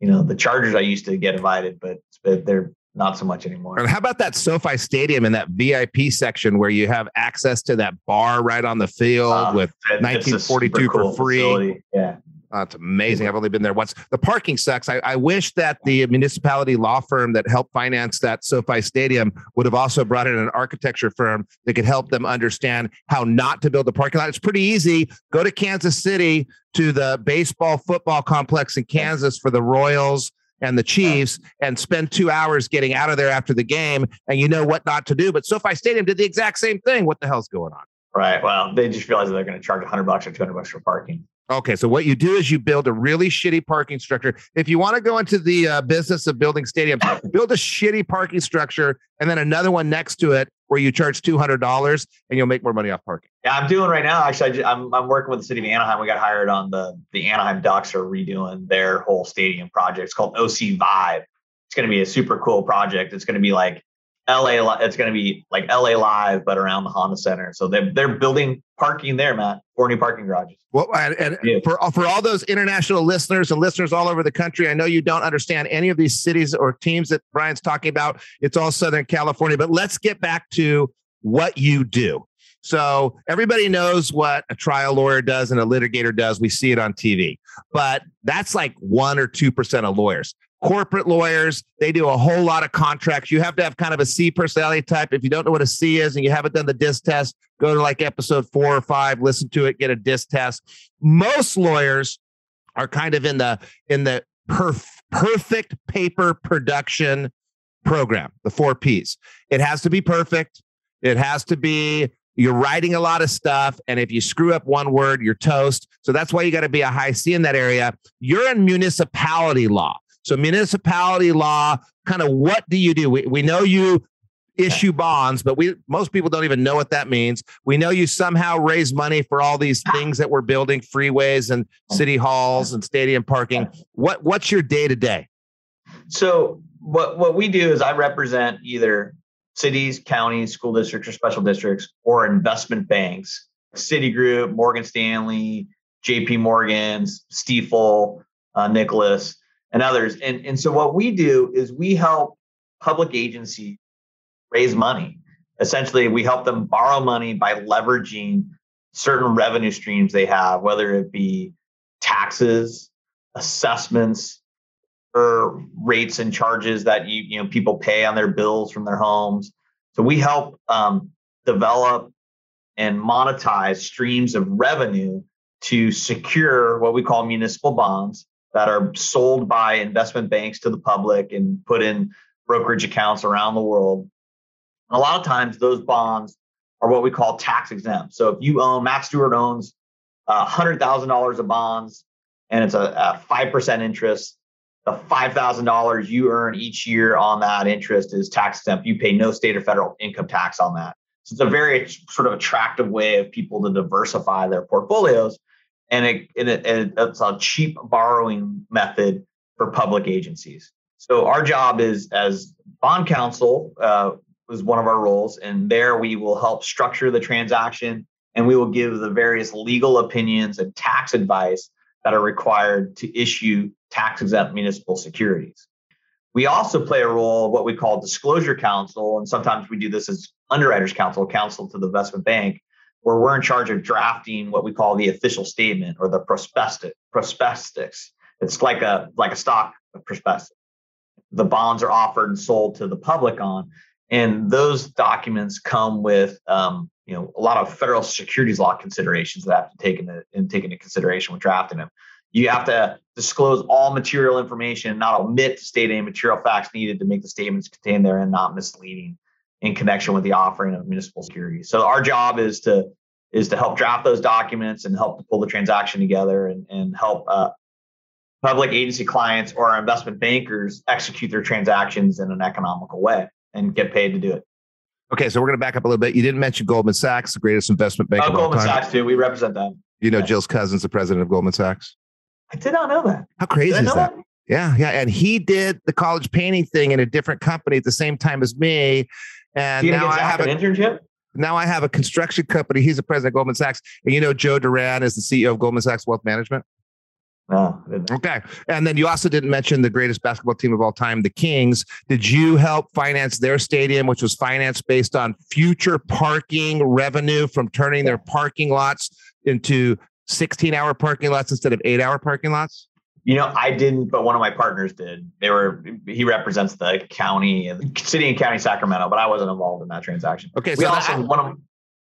you know the Chargers I used to get invited, but, but they're not so much anymore.
And how about that SoFi Stadium and that VIP section where you have access to that bar right on the field uh, with 1942 cool for free?
Facility. Yeah.
That's amazing. I've only been there once. The parking sucks. I, I, wish that the municipality law firm that helped finance that SoFi Stadium would have also brought in an architecture firm that could help them understand how not to build a parking lot. It's pretty easy. Go to Kansas City to the baseball football complex in Kansas for the Royals and the Chiefs and spend two hours getting out of there after the game, and you know what not to do. But SoFi Stadium did the exact same thing. What the hell's going on?
Right. Well, they just realized they're going to charge 100 bucks or 200 bucks for parking.
Okay, so what you do is you build a really shitty parking structure. If you want to go into the uh, business of building stadiums, build a shitty parking structure and then another one next to it where you charge two hundred dollars and you'll make more money off parking.
Yeah, I'm doing right now. Actually, I, am I'm working with the city of Anaheim. We got hired on the the Anaheim Ducks are redoing their whole stadium project. It's called OC Vibe. It's going to be a super cool project. It's going to be like LA, it's going to be like LA Live, but around the Honda Center. So they're they're building parking there, Matt. Four new parking garages.
Well, and, and yeah. for for all those international listeners and listeners all over the country, I know you don't understand any of these cities or teams that Brian's talking about. It's all Southern California. But let's get back to what you do. So everybody knows what a trial lawyer does and a litigator does. We see it on TV, but that's like one or two percent of lawyers corporate lawyers. They do a whole lot of contracts. You have to have kind of a C personality type. If you don't know what a C is and you haven't done the DISC test, go to like episode four or five, listen to it, get a DISC test. Most lawyers are kind of in the in the perf- perfect paper production program, the four P's. It has to be perfect. It has to be you're writing a lot of stuff. And if you screw up one word, you're toast. So that's why you got to be a high C in that area. You're in municipality law. So, municipality law, kind of what do you do? We, we know you issue bonds, but we most people don't even know what that means. We know you somehow raise money for all these things that we're building, freeways and city halls and stadium parking. What what's your day to day?
So what what we do is I represent either cities, counties, school districts, or special districts, or investment banks, Citigroup, Morgan Stanley, J.P. Morgan's, Stifel, uh, Nicolaus, and others. And and so what we do is we help public agencies raise money. Essentially, we help them borrow money by leveraging certain revenue streams they have, whether it be taxes, assessments, or rates and charges that you you know people pay on their bills from their homes. So we help um, develop and monetize streams of revenue to secure what we call municipal bonds that are sold by investment banks to the public and put in brokerage accounts around the world. A lot of times those bonds are what we call tax exempt. So if you own, Matt Stewart owns uh, $100,000 of bonds and it's a, a 5% interest, the $5,000 you earn each year on that interest is tax exempt. You pay no state or federal income tax on that. So it's a very sort of attractive way of people to diversify their portfolios. And, it, it, it, it's a cheap borrowing method for public agencies. So our job is as bond counsel, uh, was one of our roles. And there we will help structure the transaction and we will give the various legal opinions and tax advice that are required to issue tax exempt municipal securities. We also play a role, what we call disclosure counsel, and sometimes we do this as underwriters counsel, counsel to the investment bank, where we're in charge of drafting what we call the official statement or the prospectus. Prospectus. It's like a like a stock prospectus. The bonds are offered and sold to the public on, and those documents come with um, you know a lot of federal securities law considerations that have to take into, and take into consideration when drafting them. You have to disclose all material information, not omit to state any material facts needed to make the statements contained therein not misleading in connection with the offering of municipal securities. So our job is to is to help draft those documents and help to pull the transaction together and, and help uh, public agency clients or our investment bankers execute their transactions in an economical way and get paid to do it.
Okay, so we're going to back up a little bit. You didn't mention Goldman Sachs, the greatest investment bank.
Oh, Goldman Sachs too. We represent them.
You know. Jill's cousin's the president of Goldman Sachs.
I did not know that.
How crazy is that? that? Yeah, yeah. And he did the college painting thing in a different company at the same time as me. And now I have
an internship.
Now I have a construction company. He's the president of Goldman Sachs. And you know, Joe Duran is the CEO of Goldman Sachs Wealth Management.
Oh, no.
Okay. And then you also didn't mention the greatest basketball team of all time, the Kings. Did you help finance their stadium, which was financed based on future parking revenue from turning their parking lots into 16 hour parking lots instead of eight hour parking lots?
You know, I didn't, but one of my partners did. They were, he represents the county, city and county Sacramento, but I wasn't involved in that transaction.
Okay.
So we also, one of,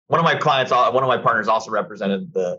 one of my clients, uh, one of my partners also represented the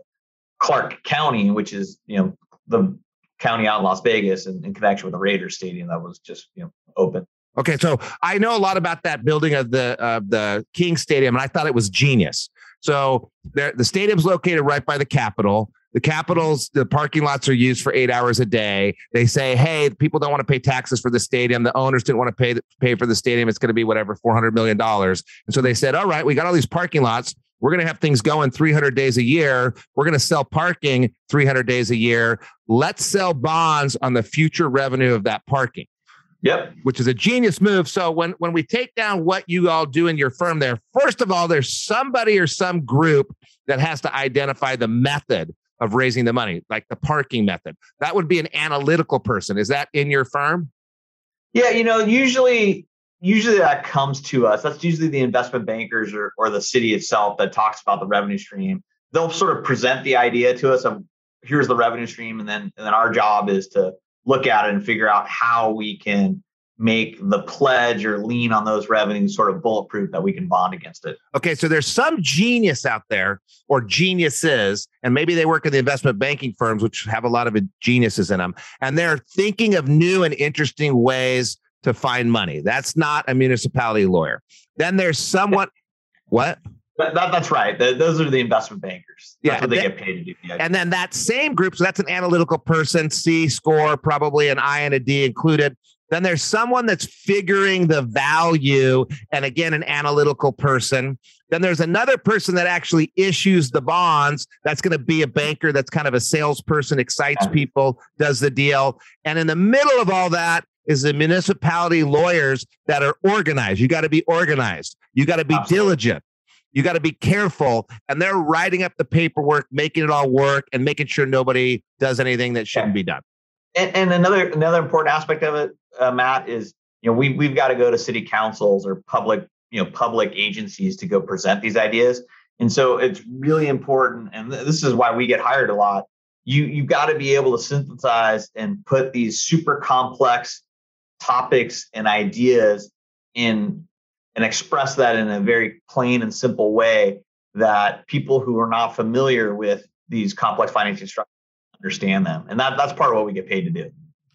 Clark County, which is, you know, the county out in Las Vegas in, in connection with the Raiders stadium that was just, you know, open.
Okay, so I know a lot about that building of the of the King Stadium, and I thought it was genius. So the stadium's located right by the Capitol. The Capitol's, the parking lots are used for eight hours a day. They say, hey, people don't want to pay taxes for the stadium. The owners didn't want to pay pay for the stadium. It's going to be whatever four hundred million dollars. And so they said, all right, we got all these parking lots. We're going to have things going 300 days a year. We're going to sell parking 300 days a year. Let's sell bonds on the future revenue of that parking.
Yep.
Which is a genius move. So when when we take down what you all do in your firm there, first of all, there's somebody or some group that has to identify the method of raising the money, like the parking method. That would be an analytical person. Is that in your firm?
Yeah, you know, usually usually that comes to us. That's usually the investment bankers or, or the city itself that talks about the revenue stream. They'll sort of present the idea to us of here's the revenue stream, and then and then our job is to look at it and figure out how we can make the pledge or lien on those revenues sort of bulletproof that we can bond against it.
Okay, so there's some genius out there or geniuses, and maybe they work in the investment banking firms, which have a lot of geniuses in them, and they're thinking of new and interesting ways to find money. That's not a municipality lawyer. Then there's someone, what?
That, that, that's right. The, those are the investment bankers. That's
Yeah,
what they
that-
get paid to do. Yeah.
And then that same group, so that's an analytical person, C score, probably an I and a D included. Then there's someone that's figuring the value, and again, an analytical person. Then there's another person that actually issues the bonds. That's going to be a banker that's kind of a salesperson, excites people, does the deal. And in the middle of all that is the municipality lawyers that are organized. You got to be organized, you got to be
Absolutely.
diligent. You got to be careful. And they're writing up the paperwork, making it all work, and making sure nobody does anything that shouldn't be done.
and, and another another important aspect of it, uh, Matt, is you know we we've got to go to city councils or public you know public agencies to go present these ideas, and so it's really important. And th- this is why we get hired a lot. You you got to be able to synthesize and put these super complex topics and ideas in and express that in a very plain and simple way that people who are not familiar with these complex financing structures understand them. And that, that's part of what we get paid to do.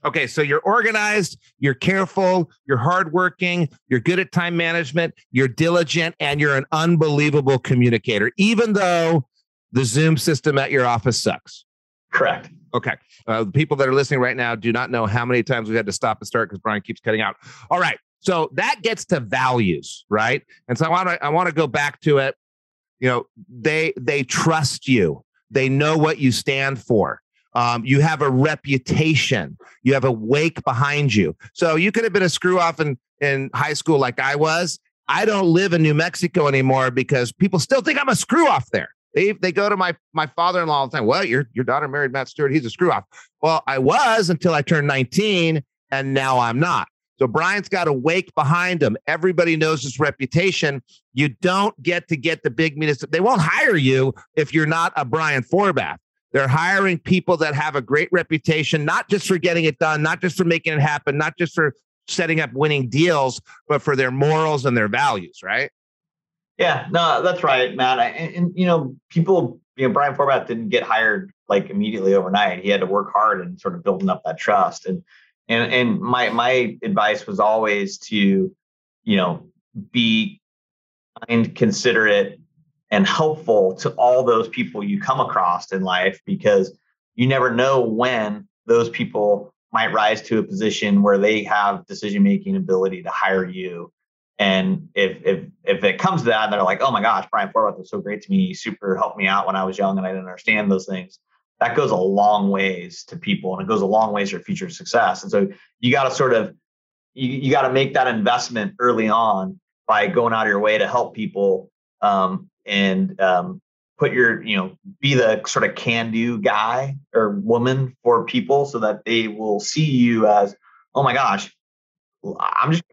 Okay, so you're organized, you're careful, you're hardworking, you're good at time management, you're diligent, and you're an unbelievable communicator, even though the Zoom system at your office sucks.
Correct.
Okay. Uh, the people that are listening right now do not know how many times we've had to stop and start because Brian keeps cutting out. All right. So that gets to values, right? And so I want to I want to go back to it. You know, they they trust you. They know what you stand for. Um, you have a reputation. You have a wake behind you. So you could have been a screw off in in high school like I was. I don't live in New Mexico anymore because people still think I'm a screw off there. They they go to my my father in law all the time. Well, your your daughter married Matt Stewart. He's a screw off. Well, I was until I turned 19, and now I'm not. So Brian's got a wake behind him. Everybody knows his reputation. You don't get to get the big municipal. They won't hire you if you're not a Brian Forbath. They're hiring people that have a great reputation, not just for getting it done, not just for making it happen, not just for setting up winning deals, but for their morals and their values, right?
Yeah, no, that's right, Matt. And, and you know, people, you know, Brian Forbath didn't get hired like immediately overnight. He had to work hard and sort of building up that trust. And and and my my advice was always to, you know, be kind, considerate, and helpful to all those people you come across in life because you never know when those people might rise to a position where they have decision making ability to hire you and if if if it comes to that, they're like, "Oh my gosh, Brian Forbath was so great to me. He super helped me out when I was young and I didn't understand those things." That goes a long ways to people, and it goes a long ways for future success. And so you got to sort of you, you got to make that investment early on by going out of your way to help people um, and um, put your you know be the sort of can do guy or woman for people so that they will see you as, "Oh my gosh, I'm just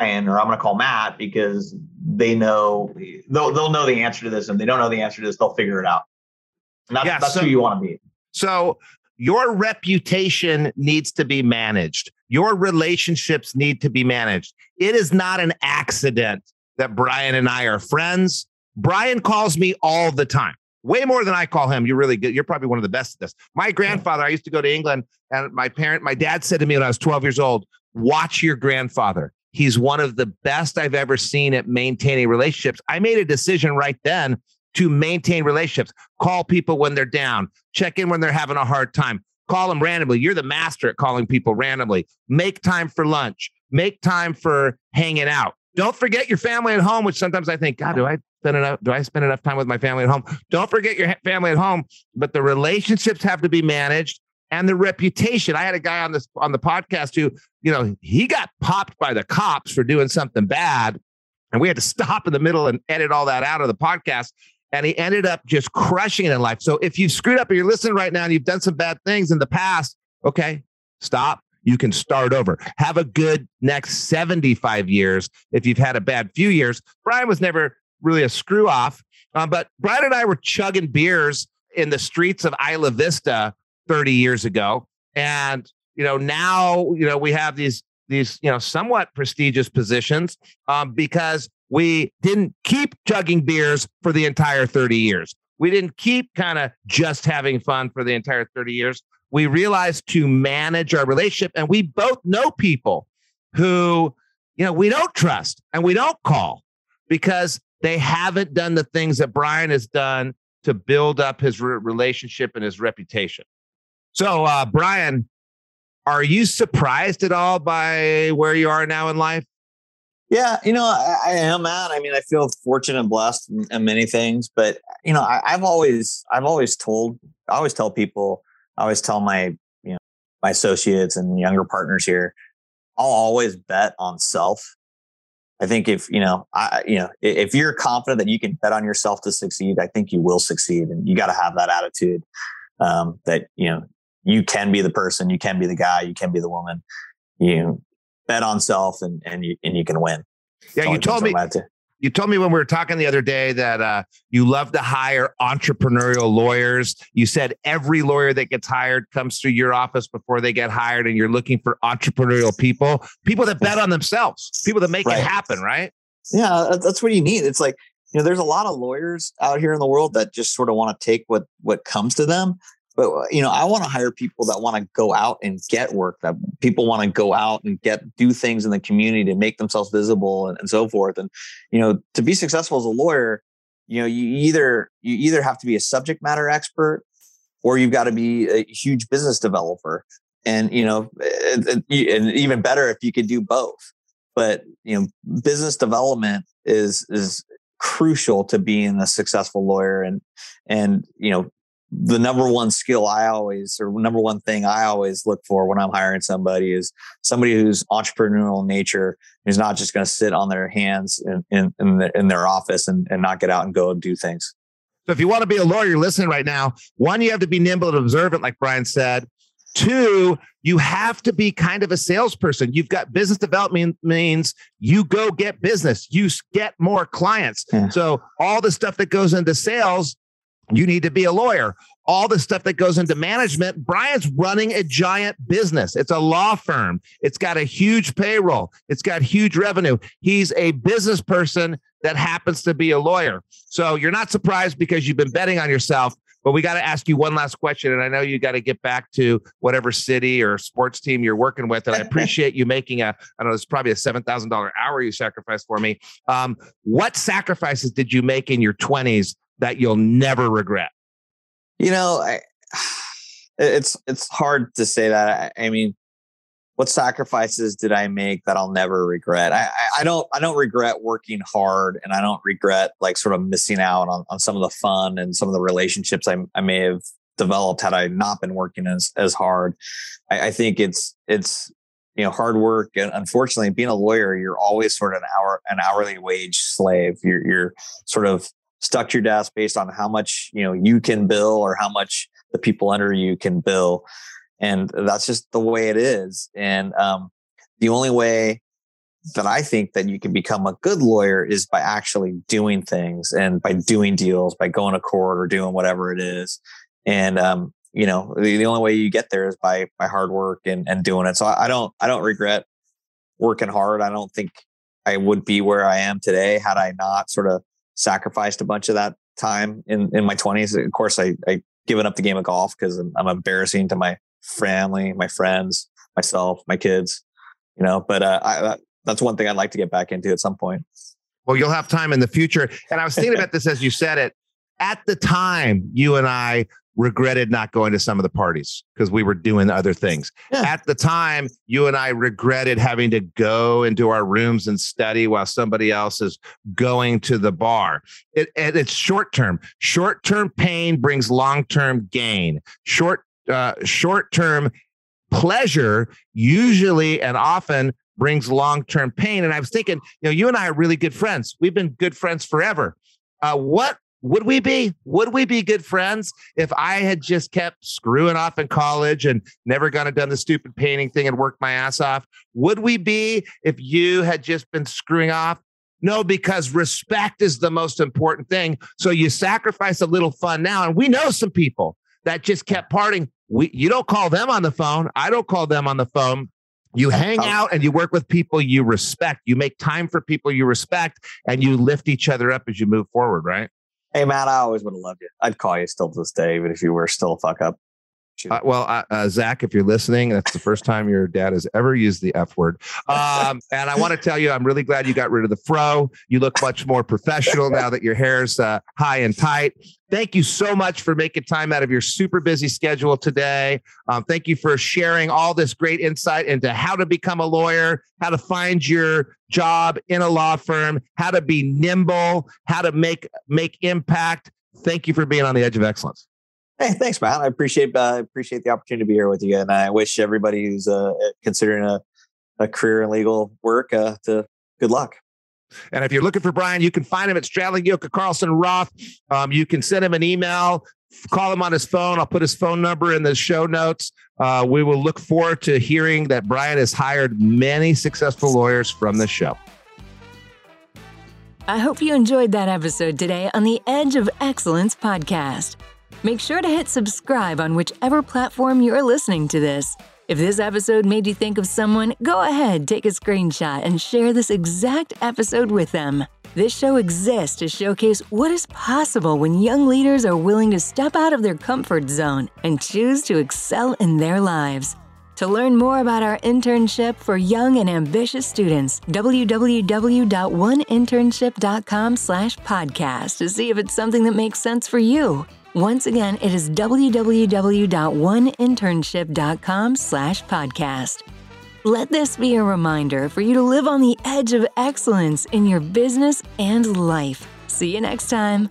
Ryan or I'm going to call Matt because they know they'll they'll know the answer to this, and if they don't know the answer to this, they'll figure it out. And that's,
Yeah,
that's
so-
who you want to be.
So your reputation needs to be managed. Your relationships need to be managed. It is not an accident that Brian and I are friends. Brian calls me all the time, way more than I call him. You're really good. You're probably one of the best at this. My grandfather, I used to go to England, and my parent, my dad said to me when I was 12 years old, watch your grandfather. He's one of the best I've ever seen at maintaining relationships. I made a decision right then to maintain relationships, call people when they're down, check in when they're having a hard time, call them randomly. You're the master at calling people randomly. Make time for lunch, make time for hanging out. Don't forget your family at home, which sometimes I think, God, do I spend enough? Do I spend enough time with my family at home? Don't forget your family at home, but the relationships have to be managed and the reputation. I had a guy on this on the podcast who, you know, he got popped by the cops for doing something bad, and we had to stop in the middle and edit all that out of the podcast and he ended up just crushing it in life. So if you've screwed up and you're listening right now and you've done some bad things in the past, okay, stop. You can start over. Have a good next 75 years if you've had a bad few years. Brian was never really a screw off, um, but Brian and I were chugging beers in the streets of Isla Vista 30 years ago. And, you know, now, you know, we have these, these, you know, somewhat prestigious positions um, because we didn't keep chugging beers for the entire 30 years. We didn't keep kind of just having fun for the entire 30 years. We realized to manage our relationship, and we both know people who, you know, we don't trust and we don't call because they haven't done the things that Brian has done to build up his re- relationship and his reputation. So, uh, Brian, are you surprised at all by where you are now in life?
Yeah, you know, I, I am, man. I mean, I feel fortunate and blessed in, in many things, but you know, I, I've always, I've always told, I always tell people, I always tell my, you know, my associates and younger partners here, I'll always bet on self. I think if you know, I you know, if you're confident that you can bet on yourself to succeed, I think you will succeed, and you got to have that attitude um, that you know you can be the person, you can be the guy, you can be the woman. You bet on self, and and you and you can win.
Yeah, you told me. You told me when we were talking the other day that uh, you love to hire entrepreneurial lawyers. You said every lawyer that gets hired comes through your office before they get hired, and you're looking for entrepreneurial people, people that bet on themselves, people that make right. it happen, right?
Yeah, that's what you need. It's like you know, there's a lot of lawyers out here in the world that just sort of want to take what what comes to them, but uh, you know i want to hire people that want to go out and get work that people want to go out and get do things in the community to make themselves visible and, and so forth. And you know to be successful as a lawyer you know you either you either have to be a subject matter expert or you've got to be a huge business developer. And you know and even better if you could do both. But you know business development is is crucial to being a successful lawyer and and you know the number one skill I always, or number one thing I always look for when I'm hiring somebody is somebody who's entrepreneurial in nature, who's not just going to sit on their hands in, in, in, the, in their office and, and not get out and go and do things.
So if you want to be a lawyer, you're listening right now, one, you have to be nimble and observant, like Brian said. Two, you have to be kind of a salesperson. You've got business development means you go get business, you get more clients. Yeah. So all the stuff that goes into sales you need to be a lawyer. All the stuff that goes into management. Brian's running a giant business. It's a law firm. It's got a huge payroll. It's got huge revenue. He's a business person that happens to be a lawyer. So you're not surprised because you've been betting on yourself. But we got to ask you one last question. And I know you got to get back to whatever city or sports team you're working with. And I appreciate you making a, I don't know, it's probably a $7,000 hour you sacrificed for me. Um, what sacrifices did you make in your 20s that you'll never regret?
You know, I, it's it's hard to say that. I, I, mean, what sacrifices did I make that I'll never regret? I, I, don't I don't regret working hard, and I don't regret like sort of missing out on, on some of the fun and some of the relationships I, I may have developed had I not been working as as hard. I, I think it's it's you know hard work and unfortunately being a lawyer you're always sort of an hour an hourly wage slave you're you're sort of stuck to your desk based on how much you know you can bill or how much the people under you can bill. And that's just the way it is. And um, the only way that i think that you can become a good lawyer is by actually doing things and by doing deals by going to court or doing whatever it is. And um, you know the, the only way you get there is by by hard work and, and doing it. So I, I don't i don't regret working hard. I don't think i would be where i am today had i not sort of sacrificed a bunch of that time in, in my 20s. Of course, I, I given up the game of golf because I'm, I'm, embarrassing to my family, my friends, myself, my kids, you know, but uh, I, that's one thing I'd like to get back into at some point.
Well, you'll have time in the future. And I was thinking about this as you said it. At the time, you and I regretted not going to some of the parties because we were doing other things. Yeah. At the time, you and I regretted having to go into our rooms and study while somebody else is going to the bar. It, it, it's short term. Short term pain brings long term gain. Short uh, short term pleasure usually and often brings long term pain. And I was thinking, you know, you and I are really good friends. We've been good friends forever. Uh, what would we be? Would we be good friends if I had just kept screwing off in college and never gone and done the stupid painting thing and worked my ass off? Would we be if you had just been screwing off? No, because respect is the most important thing. So you sacrifice a little fun now. And we know some people that just kept parting. We, you don't call them on the phone. I don't call them on the phone. You hang out and you work with people you respect. You make time for people you respect and you lift each other up as you move forward, right?
Hey, Matt, I always would have loved you. I'd call you still to this day, even if you were still a fuck up.
Uh, well, uh, uh, Zach, if you're listening, that's the first time your dad has ever used the F word. Um, and I want to tell you, I'm really glad you got rid of the fro. You look much more professional now that your hair's uh, high and tight. Thank you so much for making time out of your super busy schedule today. Um, thank you for sharing all this great insight into how to become a lawyer, how to find your job in a law firm, how to be nimble, how to make make impact. Thank you for being on the edge of excellence.
Hey, thanks, Matt. I appreciate uh, appreciate the opportunity to be here with you, and I wish everybody who's uh, considering a, a career in legal work uh, to good luck.
And if you're looking for Brian, you can find him at Stradling Yocca Carlson Rauth. Um, you can send him an email, call him on his phone. I'll put his phone number in the show notes. Uh, we will look forward to hearing that Brian has hired many successful lawyers from the show.
I hope you enjoyed that episode today on the Edge of Excellence podcast. Make sure to hit subscribe on whichever platform you're listening to this. If this episode made you think of someone, go ahead, take a screenshot, and share this exact episode with them. This show exists to showcase what is possible when young leaders are willing to step out of their comfort zone and choose to excel in their lives. To learn more about our internship for young and ambitious students, www.oneinternship.com/podcast to see if it's something that makes sense for you. Once again, it is www.oneinternship.com slash podcast. Let this be a reminder for you to live on the edge of excellence in your business and life. See you next time.